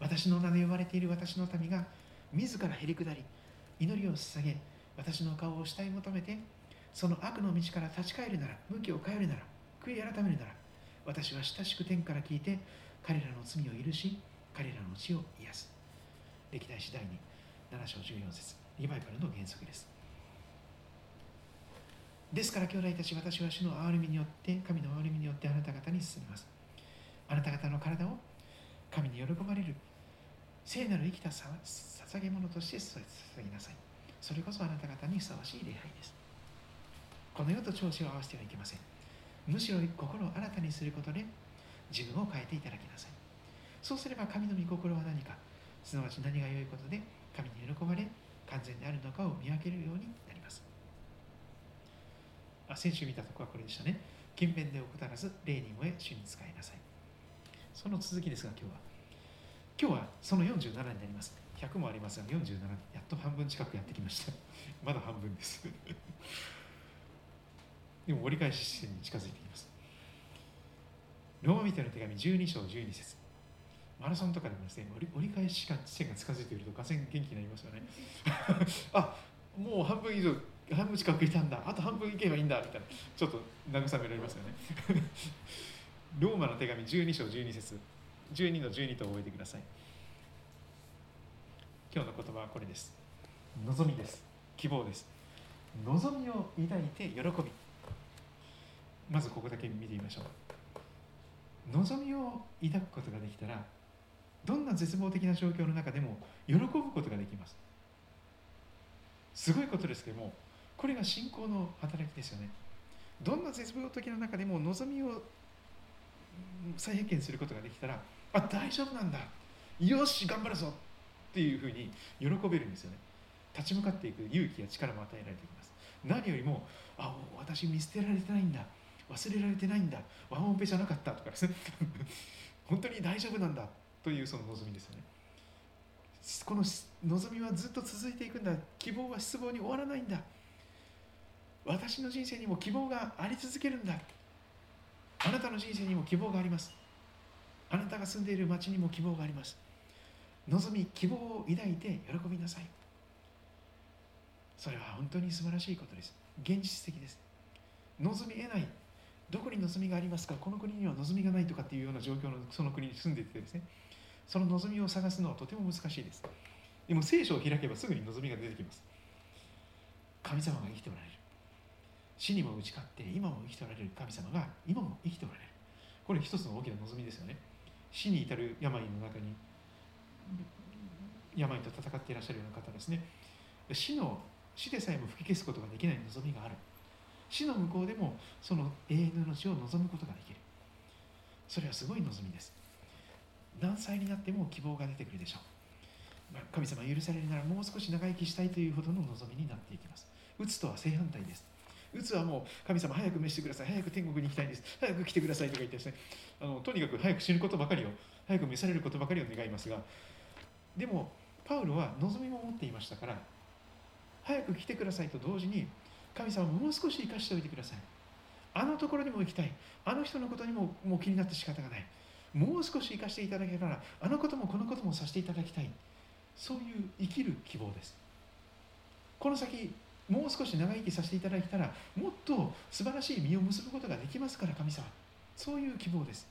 私の名で呼ばれている私の民が自らへり下り祈りを捧げ私の顔を慕い求めてその悪の道から立ち返るなら向きを変えるなら悔い改めるなら私は親しく天から聞いて彼らの罪を許し彼らの血を癒す。歴代史第に7章14節。リバイバルの原則です。ですから兄弟たち私は主の憐れみによって神の憐れみによってあなた方に進みます。あなた方の体を神に喜ばれる聖なる生きた捧げ物として捧げなさい。それこそあなた方にふさわしい礼拝です。この世と調子を合わせてはいけません。むしろ心を新たにすることで自分を変えていただきなさい。そうすれば神の御心は何か。すなわち何が良いことで神に喜ばれ完全であるのかを見分けるようになります。あ先週見たところはこれでしたね。勤勉で怠らず霊に燃え主に使いなさい。その続きですが今日は。今日はその47になります。100もありますが47やっと半分近くやってきました。まだ半分です。でも折り返し視点に近づいています。ローマ人の手紙12章12節。マラソンとかでもですね折り返し地点が近づいているとがぜん元気になりますよね。あもう半分以上半分近くいたんだ。あと半分行けばいいんだみたいな。ちょっと慰められますよね。ローマの手紙12章12節。12の12と覚えてください。今日の言葉はこれです。望みです。希望です。望みを抱いて喜び。まずここだけ見てみましょう。望みを抱くことができたらどんな絶望的な状況の中でも喜ぶことができます。すごいことですけどもこれが信仰の働きですよね。どんな絶望的な中でも望みを再発見することができたらあ大丈夫なんだ。よし頑張るぞ。っていうふうに喜べるんですよね。立ち向かっていく勇気や力も与えられています。何よりもあ私見捨てられてないんだ。忘れられてないんだ。ワンオペじゃなかったとかですね。本当に大丈夫なんだ。というその望みですよね。この望みはずっと続いていくんだ。希望は失望に終わらないんだ。私の人生にも希望があり続けるんだ。あなたの人生にも希望があります。あなたが住んでいる町にも希望があります。望み希望を抱いて喜びなさい。それは本当に素晴らしいことです。現実的です。望み得ない。どこに望みがありますか？この国には望みがないとかっていうような状況のその国に住んでいてですね。その望みを探すのはとても難しいです。でも聖書を開けばすぐに望みが出てきます。神様が生きておられる。死にも打ち勝って今も生きておられる。神様が今も生きておられる。これ一つの大きな望みですよね。死に至る病の中に病と戦っていらっしゃるような方ですね。死の死でさえも吹き消すことができない望みがある。死の向こうでもその永遠の命を望むことができる。それはすごい望みです。何歳になっても希望が出てくるでしょう、まあ、神様許されるならもう少し長生きしたいというほどの望みになっていきます。うつとは正反対です。うつはもう神様早く召してください。早く天国に行きたいんです。早く来てくださいとか言ってですね。あのとにかく早く死ぬことばかりを早く召されることばかりを願いますが。でもパウロは望みも持っていましたから早く来てくださいと同時に神様もう少し生かしておいてください。あのところにも行きたい。あの人のことにももう気になって仕方がない。もう少し生かしていただけたらあのこともこのこともさせていただきたい。そういう生きる希望です。この先もう少し長生きさせていただいたらもっと素晴らしい実を結ぶことができますから神様。そういう希望です。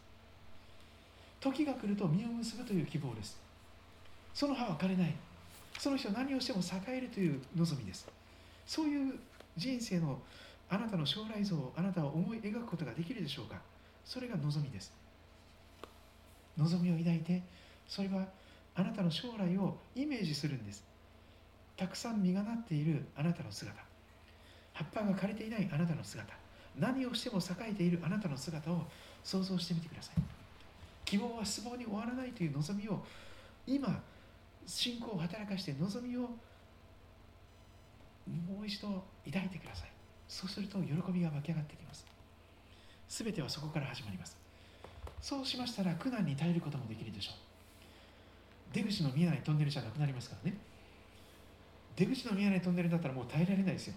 時が来ると実を結ぶという希望です。その葉は枯れない。その人何をしても栄えるという望みです。そういう人生のあなたの将来像をあなたは思い描くことができるでしょうか。それが望みです。望みを抱いてそれはあなたの将来をイメージするんです。たくさん実がなっているあなたの姿。葉っぱが枯れていないあなたの姿。何をしても栄えているあなたの姿を想像してみてください。希望は失望に終わらないという望みを今信仰を働かして望みをもう一度抱いてください。そうすると喜びが湧き上がってきます。全てはそこから始まります。そうしましたら苦難に耐えることもできるでしょう。出口の見えないトンネルじゃなくなりますからね。出口の見えないトンネルだったらもう耐えられないですよ。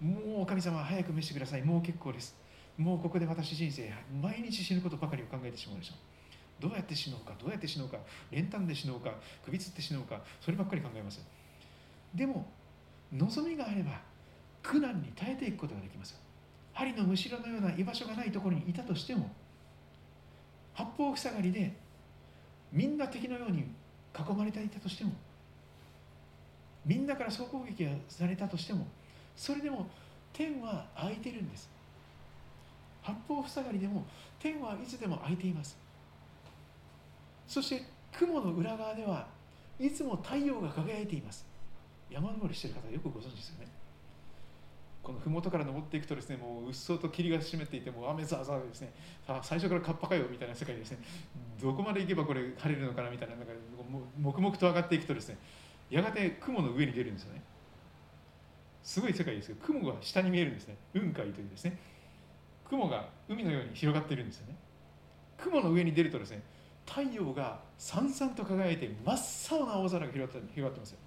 もう神様早く召してください。もう結構です。もうここで私人生毎日死ぬことばかりを考えてしまうでしょう。どうやって死のうかどうやって死のうか練炭で死のうか首つって死のうかそればっかり考えますでも望みがあれば苦難に耐えていくことができます針のむしろのような居場所がないところにいたとしても八方塞がりでみんな敵のように囲まれていたとしてもみんなから総攻撃がされたとしてもそれでも天は開いてるんです。八方塞がりでも天はいつでも開いています。そして雲の裏側ではいつも太陽が輝いています。山登りしてる方よくご存知ですよね。この麓から登っていくとですねもううっそうと霧が湿っていても雨ざわざわですねさあ最初からカッパかよみたいな世界ですねどこまで行けばこれ晴れるのかなみたいななんか黙々と上がっていくとですねやがて雲の上に出るんですよね。すごい世界ですけど雲が下に見えるんですね。雲海というですね。雲が海のように広がっているんですよね。雲の上に出るとですね太陽がさんさんと輝いて真っ青な青空が広がって広がってますよ。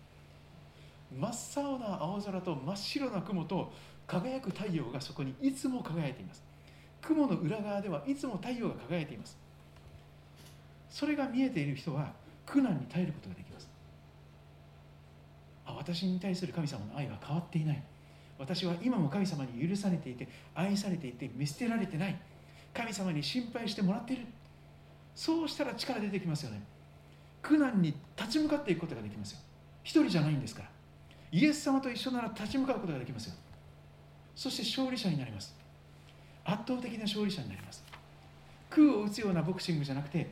真っ青な青空と真っ白な雲と輝く太陽がそこにいつも輝いています。雲の裏側ではいつも太陽が輝いています。それが見えている人は苦難に耐えることができます。あ私に対する神様の愛は変わっていない。私は今も神様に許されていて愛されていて見捨てられてない。神様に心配してもらっている。そうしたら力出てきますよね。苦難に立ち向かっていくことができますよ。一人じゃないんですから。イエス様と一緒なら立ち向かうことができますよ。そして勝利者になります。圧倒的な勝利者になります。空を打つようなボクシングじゃなくて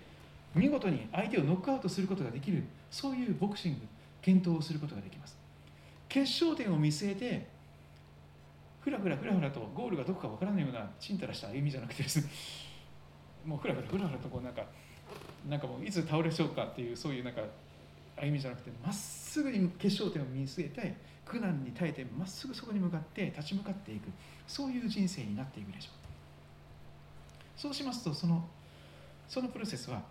見事に相手をノックアウトすることができるそういうボクシング検討をすることができます。決勝点を見据えてふらふらふらふらとゴールがどこかわからないようなちんたらした歩みじゃなくてですね。もうふらふらふらふらとこうなんかなんかもういつ倒れそうかっていうそういうなんか歩みじゃなくてまっすぐに決勝点を見据えて苦難に耐えてまっすぐそこに向かって立ち向かっていく。そういう人生になっていくでしょう。そうしますとそのそのプロセスは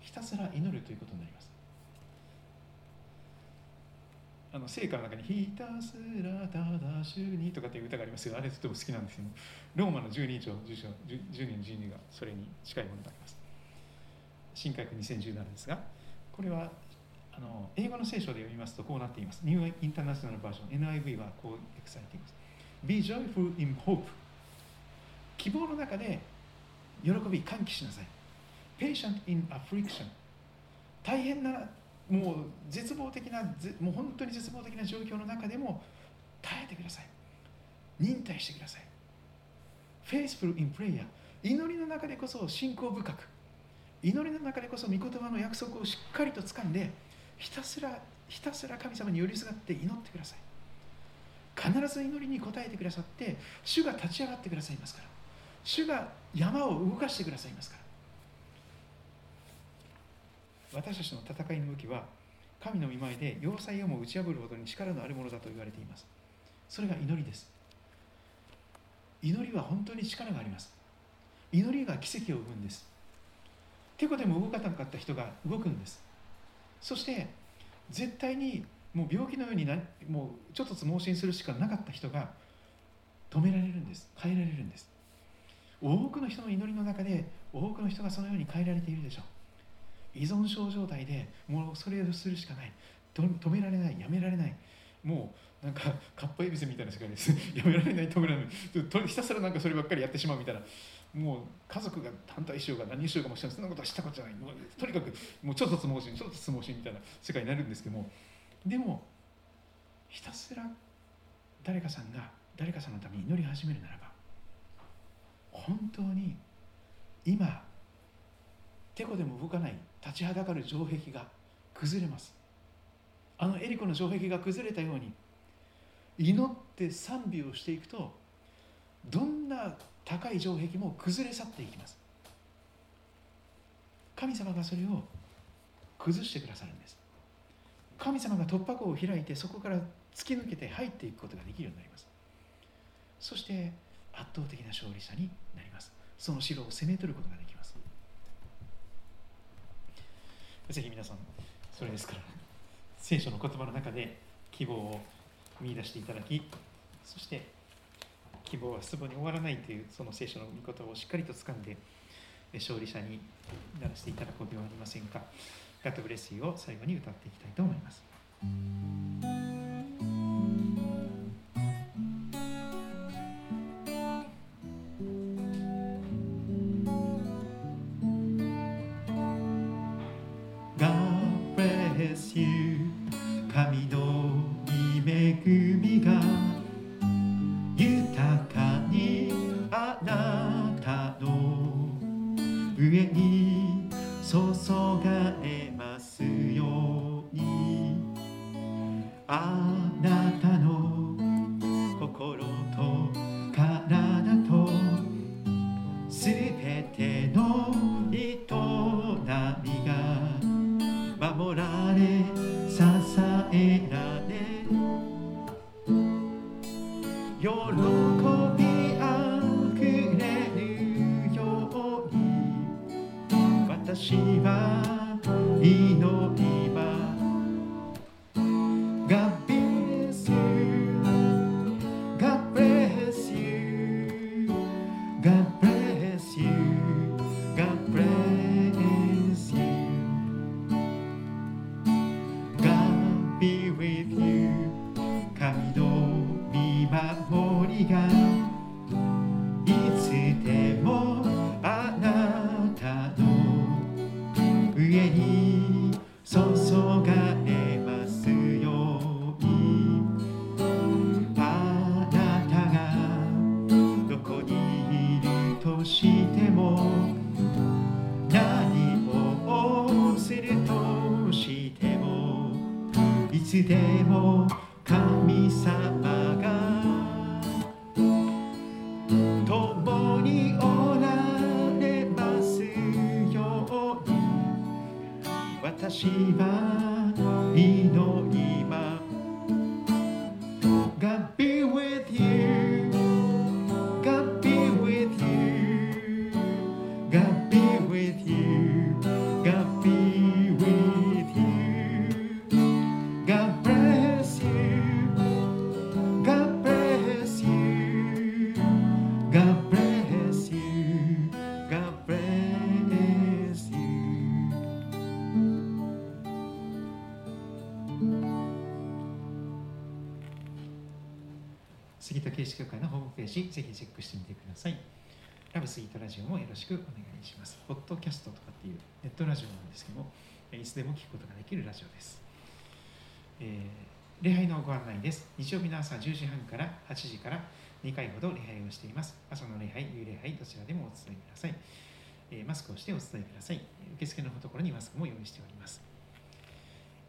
ひたすら祈るということになります。あの聖歌の中に「ひたすらただ主に」とかっていう歌がありますよあれとても好きなんですけどローマの12章10章10年12がそれに近いものがあります。新海区2017ですがこれはあの英語の聖書で読みますとこうなっています。ニューインターナショナルバージョン NIV はこう訳されて。います Be joyful in hope 希望の中で喜び歓喜しなさい。Patient in affliction 大変なもう絶望的なもう本当に絶望的な状況の中でも耐えてください。忍耐してください。Faithful in prayer 祈りの中でこそ信仰深く。祈りの中でこそ御言葉の約束をしっかりと掴んでひたすらひたすら神様に寄りすがって祈ってください。必ず祈りに応えてくださって主が立ち上がってくださいますから。主が山を動かしてくださいますから。私たちの戦いの武器は神の御前で要塞をも打ち破るほどに力のあるものだと言われています。それが祈りです。祈りは本当に力があります。祈りが奇跡を生むんです。てこでも動かなかった人が動くんです。そして絶対にもう病気のようになもうちょっとつ盲信するしかなかった人が止められるんです。変えられるんです。多くの人の祈りの中で多くの人がそのように変えられているでしょう。依存症状態でもうそれをするしかない。止められない。やめられない。もうなんかかっぱえびせみたいな世界です。やめられない止められないひたすらなんかそればっかりやってしまうみたいな。もう家族が反対しようが何しようかもしれないそんなことはしたことじゃないもうとにかくもうちょっとつもしちょっとつもしみたいな世界になるんですけどもでもひたすら誰かさんが誰かさんのために祈り始めるならば本当に今てこでも動かない立ちはだかる城壁が崩れます。あのエリコの城壁が崩れたように祈って賛美をしていくとどんな高い城壁も崩れ去っていきます。神様がそれを崩してくださるんです。神様が突破口を開いてそこから突き抜けて入っていくことができるようになります。そして圧倒的な勝利者になります。その城を攻め取ることができます。ぜひ皆さんそれですから聖書の言葉の中で希望を見出していただきそして希望は失望に終わらないというその聖書の御言葉をしっかりと掴んで勝利者にならせていただこうではありませんか。ガットブレスユーを最後に歌っていきたいと思います。ぜひチェックしてみてください。ラブスイートラジオもよろしくお願いします。ポッドキャストとかっていうネットラジオなんですけども、いつでも聞くことができるラジオです。えー礼拝のご案内です。日曜日の朝10時半から8時から2回ほど礼拝をしています。朝の礼拝、夕礼拝、どちらでもお伝えください。えーマスクをしてお伝えください。受付のところにマスクも用意しております。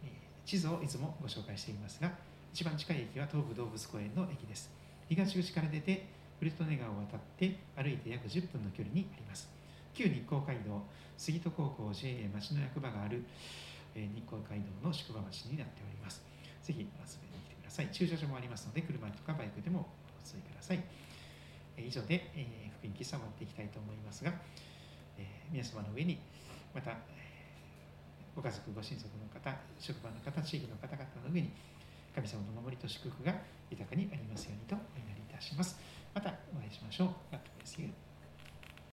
えー地図をいつもご紹介していますが、一番近い駅は東武動物公園の駅です。東口から出て、フルトネ川を渡って歩いて約10分の距離にあります。旧日光街道、杉戸高校 JA 町の役場がある、え日光街道の宿場町になっております。ぜひ遊びに来てください。駐車場もありますので、車とかバイクでもお伝えください。え以上で、え福音喫茶をっていきたいと思いますが、え皆様の上にまた、ご家族、ご親族の方、職場の方、地域の方々の上に神様の守りと祝福が豊かにありますようにとお祈りいたします。またお会いしましょう。